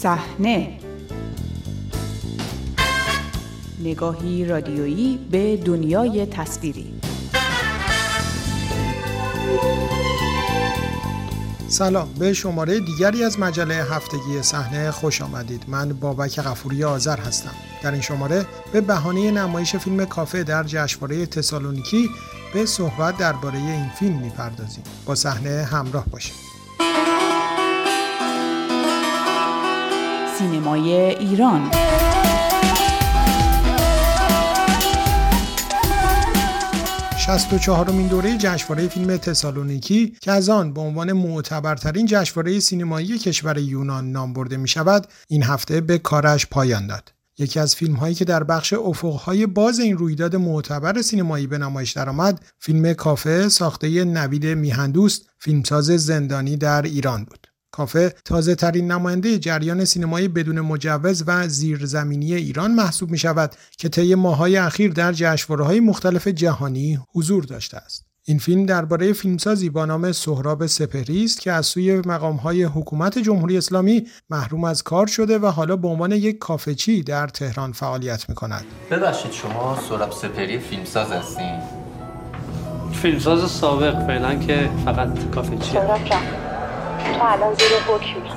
صحنه. نگاهی رادیویی به دنیای تصویری. سلام به شماره دیگری از مجله هفتگی صحنه خوش آمدید. من بابک غفوری آذر هستم. در این شماره به بهانه نمایش فیلم کافه در جشنواره تسالونیکی به صحبت درباره این فیلم می‌پردازیم. با صحنه همراه باشید. سینمای ایران 64 مین دوره جشنواره فیلم تسالونیکی که از آن به عنوان معتبرترین جشنواره سینمایی کشور یونان نام برده می شود این هفته به کارش پایان داد. یکی از فیلم هایی که در بخش افقهای باز این رویداد معتبر سینمایی به نمایش درآمد فیلم کافه ساخته نوید میهندوست فیلمساز زندانی در ایران بود. کافه تازه ترین نماینده جریان سینمایی بدون مجوز و زیرزمینی ایران محسوب می شود که طی ماهای اخیر در جشنواره‌های مختلف جهانی حضور داشته است. این فیلم درباره فیلمسازی با نام سهراب سپهری است که از سوی مقامهای حکومت جمهوری اسلامی محروم از کار شده و حالا به عنوان یک کافچی در تهران فعالیت می کند. ببخشید شما سهراب سپهری فیلمساز هستین؟ فیلمساز سابق فعلا که فقط کافچی سهراب جان تو الان زیر حکمی.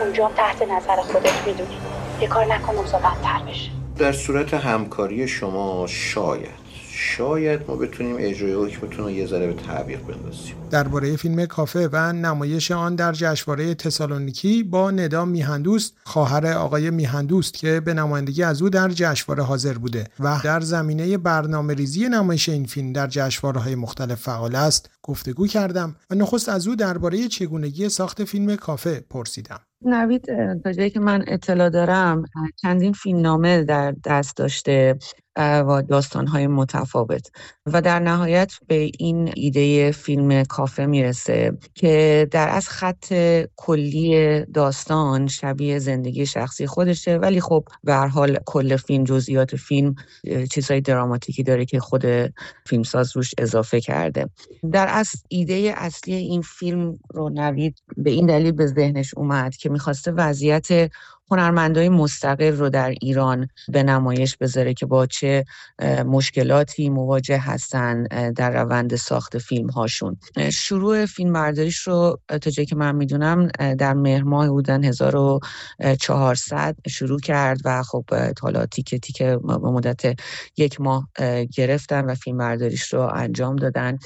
اونجا تحت نظر خودت می‌دونی. یه کار نکن اوضاع بدتر بشه. در صورت همکاری شما شاید. شاید ما بتونیم اجرای حکمتون رو یه ذره به تعویق بندازیم. درباره فیلم کافه و نمایش آن در جشنواره تسالونیکی با ندا میهندوست خواهر آقای میهندوست که به نمایندگی از او در جشنواره حاضر بوده و در زمینه برنامه ریزی نمایش این فیلم در جشنواره های مختلف فعال است. گفتگو کردم و نخست از او درباره چگونگی ساخت فیلم کافه پرسیدم. نوید تا جایی که من اطلاع دارم چندین فیلم نامه در دست داشته. و داستانهای متفاوت. و در نهایت به این ایده فیلم کافه می‌رسه که در از خط کلی داستان شبیه زندگی شخصی خودشه. ولی خب به حال کل فیلم جزئیات فیلم چیزهای دراماتیکی داره که خود فیلمساز روش اضافه کرده. در از ایده اصلی این فیلم رو نوید به این دلیل به ذهنش اومد که می‌خواسته وضعیت هنرمندای مستقل رو در ایران به نمایش بذاره که با چه مشکلاتی مواجه هستن در روند ساخت فیلم هاشون شروع فیلم برداریش رو تا جایی که من می‌دونم در مهر ماه بودن 1400 شروع کرد و خب حالا تیکه تیکه به مدت یک ماه گرفتن و فیلم برداریش رو انجام دادن.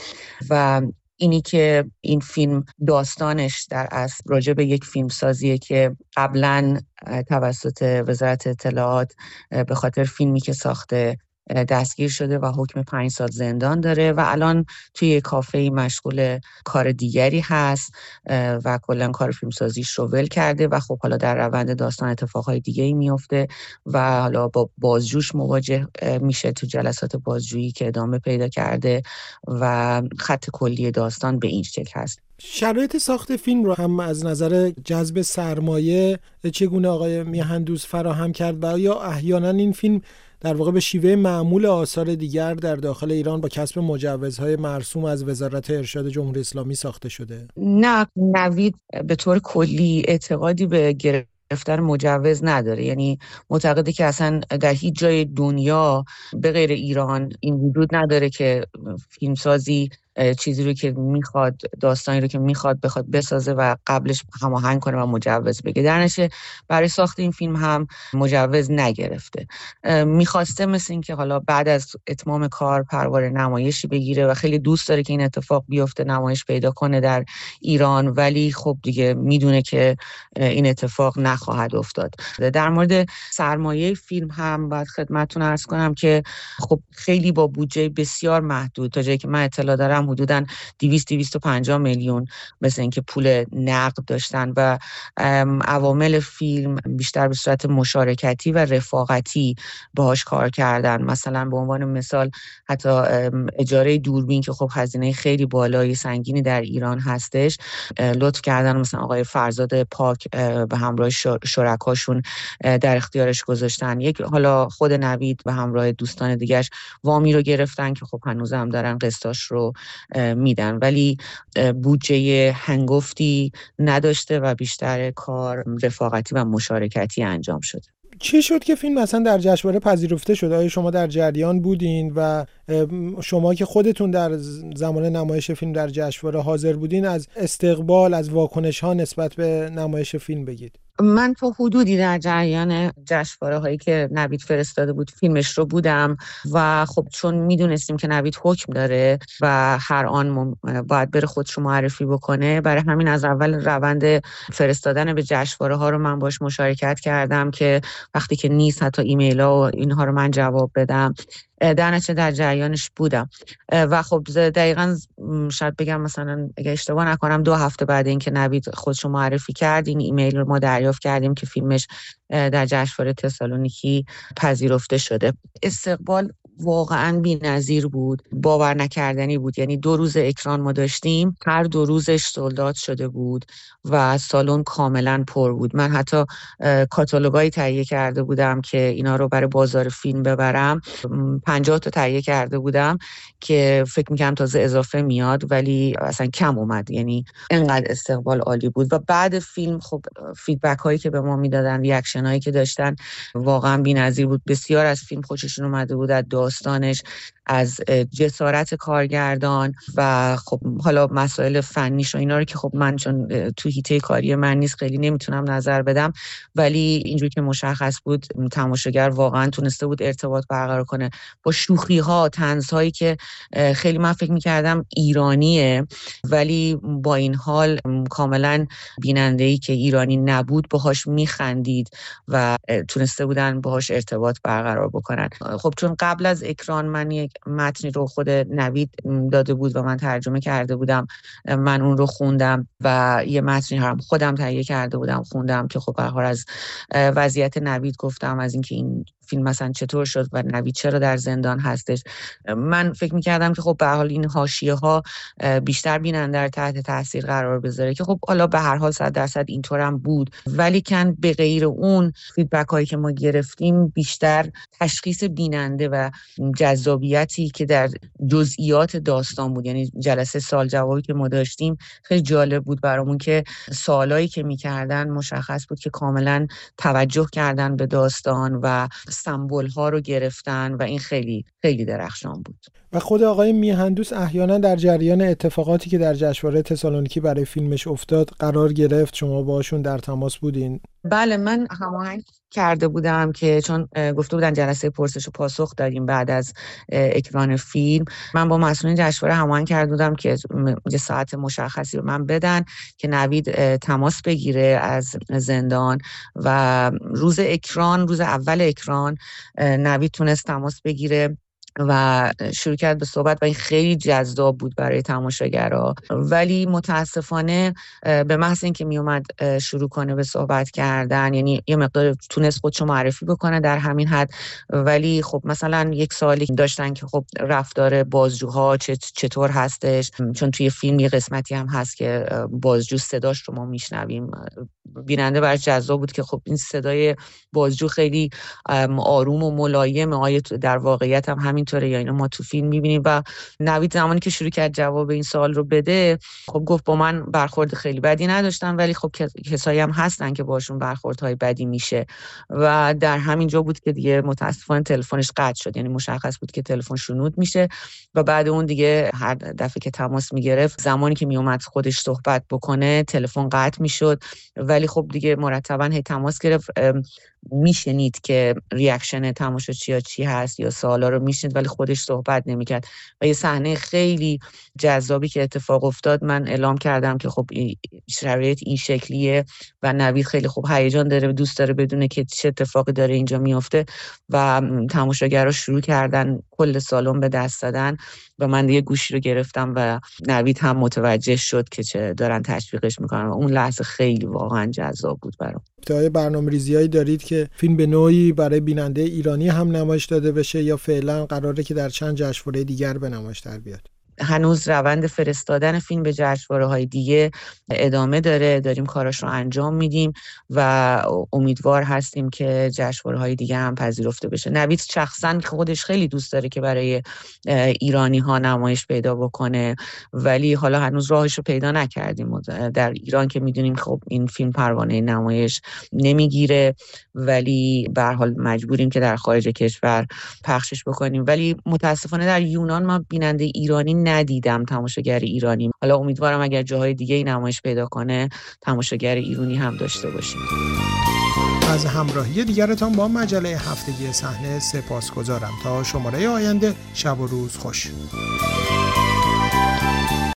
و اینی که این فیلم داستانش در اصل راجع به یک فیلم سازیه که قبلا توسط وزارت اطلاعات به خاطر فیلمی که ساخته دستگیر شده و حکم پنج سال زندان داره و الان توی کافه مشغول کار دیگری هست و کلا کار فیلمسازیش رو ول کرده و خب حالا در روند داستان اتفاقهای دیگه ای میفته و حالا با بازجوش مواجه میشه تو جلسات بازجویی که ادامه پیدا کرده و خط کلی داستان به این شکل هست. شرایط ساخت فیلم رو هم از نظر جذب سرمایه چگونه آقای میهندوز فراهم کرد و یا احیانا این فیلم در واقع به شیوه معمول آثار دیگر در داخل ایران با کسب مجوزهای مرسوم از وزارت ارشاد جمهوری اسلامی ساخته شده. نه نوید به طور کلی اعتقادی به گرفتن مجوز نداره. یعنی معتقده که اصلا در هیچ جای دنیا به غیر ایران این وجود نداره که فیلمسازی چیزی رو که می‌خواد داستانی رو که می‌خواد بخواد بسازه و قبلش هماهنگ کنه و مجوز بگه. در برای ساخت این فیلم هم مجوز نگرفته. می‌خواسته مثل اینکه حالا بعد از اتمام کار پروار نمایشی بگیره و خیلی دوست داره که این اتفاق بیفته نمایش پیدا کنه در ایران ولی خب دیگه می‌دونه که این اتفاق نخواهد افتاد. در مورد سرمایه فیلم هم باید خدمتتون ارز کنم که خب خیلی با بودجه بسیار محدود. تا جایی که من اطلاع دارم هم حدودا 200 250 میلیون مثل اینکه پول نقد داشتن و عوامل فیلم بیشتر به صورت مشارکتی و رفاقتی باهاش کار کردن. مثلا به عنوان مثال حتی اجاره دوربین که خب هزینه خیلی بالای سنگینی در ایران هستش لطف کردن مثلا آقای فرزاد پاک به همراه شرکاشون در اختیارش گذاشتن. یک حالا خود نوید به همراه دوستان دیگرش وامی رو گرفتن که خب هنوز هم دارن قسطاش رو میدن. ولی بودجه هنگفتی نداشته و بیشتر کار رفاقتی و مشارکتی انجام شده. چی شد که فیلم مثلا در جشنواره پذیرفته شد؟ آیا شما در جریان بودین و شما که خودتون در زمان نمایش فیلم در جشنواره حاضر بودین از استقبال از واکنش ها نسبت به نمایش فیلم بگید؟ من تا حدودی در جریان جشنواره هایی که نوید فرستاده بود فیلمش رو بودم و خب چون می‌دونستیم که نوید حکم داره و هر آن باید بره خودش رو معرفی بکنه برای همین از اول روند فرستادن به جشنواره ها رو من باش مشارکت کردم که وقتی که نیست حتی ایمیل ها و اینها رو من جواب بدم. در نتیجه در جریانش بودم. و خب دقیقا شاید بگم مثلا اگه اشتباه نکنم دو هفته بعد اینکه نوید خودش رو معرفی کرد این ایمیل رو ما دریافت کردیم که فیلمش در جشنواره تسالونیکی پذیرفته شده. استقبال واقعا نظیر بود باور نکردنی بود. یعنی دو روز اکران ما داشتیم هر دو روزش سولدات شده بود و سالن کاملا پر بود. من حتی کاتالوگایی تهیه کرده بودم که اینا رو برای بازار فیلم ببرم. پنجاه تا تهیه کرده بودم که فکر می‌کنم تازه اضافه میاد ولی اصلا کم اومد. یعنی انقدر استقبال عالی بود. و بعد فیلم خب feedback هایی که به ما می‌دادن reaction هایی که داشتن واقعا بی‌نظیر بود. بسیار از فیلم خوششون اومده بود از داستانش از جسارت کارگردان و خب حالا مسائل فنیش و اینا رو که خب من چون تو حیطه کاری من نیست خیلی نمی‌تونم نظر بدم ولی اینجوری که مشخص بود تماشاگر واقعا تونسته بود ارتباط برقرار کنه با شوخی ها طنز هایی که خیلی من فکر می‌کردم ایرانیه ولی با این حال کاملا بیننده ای که ایرانی نبود باهاش میخندید و تونسته بودن باهاش ارتباط برقرار بکنن. خب چون قبل از اکران من متنی رو خود نوید داده بود و من ترجمه کرده بودم. من اون رو خوندم و یه متنی هم خودم تهیه کرده بودم خوندم که خب به از وضعیت نوید گفتم از اینکه این فیلم مثلا چطور شد و نوید چرا در زندان هستش؟ من فکر می‌کردم که خب به حال این حاشیه ها بیشتر بیننده در تحت تاثیر قرار بذاره که خب حالا به هر حال صد درصد اینطور هم بود. ولی کن به غیر اون فیدبک هایی که ما گرفتیم بیشتر تشخیص بیننده و جذابیتی که در جزئیات داستان بود. یعنی جلسه سال جوابی که ما داشتیم خیلی جالب بود برامون که سوالایی که می‌کردن مشخص بود که کاملا توجه کردن به داستان و سمبل ها رو گرفتن و این خیلی خیلی درخشان بود. و خود آقای میهندوس احیانا در جریان اتفاقاتی که در جشنواره تسالونیکی برای فیلمش افتاد قرار گرفت. شما باشون در تماس بودین. بله من هماهنگ کرده بودم که چون گفته بودن جلسه پرسش و پاسخ داریم بعد از اکران فیلم. من با مسئولین جشنواره هماهنگ کرده بودم که یه ساعت مشخصی به من بدن که نوید تماس بگیره از زندان و روز اکران روز اول اکران نوید تونست تماس بگیره. و شروع کرد به صحبت و این خیلی جذاب بود برای تماشاگرها ولی متاسفانه به محض اینکه میومد شروع کنه به صحبت کردن یعنی یه مقدار تونست خودشو معرفی بکنه در همین حد. ولی خب مثلا یک سالی داشتن که خب رفتار بازجوها چطور هستش؟ چون توی فیلم یه قسمتی هم هست که بازجو صداش رو ما میشنویم. بیننده برای جذاب بود که خب این صدای بازجو خیلی آروم و ملایم آیا در واقعیت هم همین اینطوره یا اینو ما تو فیلم می‌بینیم و نوید زمانی که شروع کرد جواب این سوال رو بده خب گفت با من برخورد خیلی بدی نداشتم ولی خب کسایی هم هستن که باشون برخوردهای بدی میشه. و در همین جا بود که دیگه متاسفانه تلفنش قطع شد یعنی مشخص بود که تلفن شنود میشه و بعد اون دیگه هر دفعه که تماس می‌گرفت زمانی که میومد خودش صحبت بکنه تلفن قطع می‌شد. ولی خب دیگه مرتبا هی تماس گرفت. میشنید که ریاکشن تماشاچی چی هست یا سوالا رو میشنید ولی خودش صحبت نمی‌کرد. و یه صحنه خیلی جذابی که اتفاق افتاد من اعلام کردم که خب شرایط این شکلیه و نوید خیلی خوب هیجان داره دوست داره بدونه که چه اتفاقی داره اینجا میفته و تماشاگرها شروع کردن کل سالن به دست دادن. و من دیگه گوشی رو گرفتم و نوید هم متوجه شد که چه دارن تشویقش می‌کنن و اون لحظه خیلی واقعا جذاب بود برام. تا برنامه ریزی دارید که فیلم به نوعی برای بیننده ایرانی هم نمایش داده بشه یا فعلا قراره که در چند جشنواره دیگر به نمایش در بیاد؟ هنوز روند فرستادن فیلم به جشنواره های دیگه ادامه داره داریم کاراش رو انجام میدیم و امیدوار هستیم که جشنواره های دیگه هم پذیرفته بشه. نوید شخصا خودش خیلی دوست داره که برای ایرانی ها نمایش پیدا بکنه ولی حالا هنوز راهش رو پیدا نکردیم. در ایران که می‌دونیم خب این فیلم پروانه نمایش نمی‌گیره ولی به حال مجبوریم که در خارج کشور پخشش بکنیم. ولی متاسفانه در یونان ما بیننده ایرانی ندیدم تماشاگر ایرانی. حالا امیدوارم اگر جاهای دیگه ای نمایش پیدا کنه تماشاگر ایرانی هم داشته باشیم. از همراهی دیگرتان با مجله هفتگی صحنه سپاس گذارم تا شماره آینده شب و روز خوش.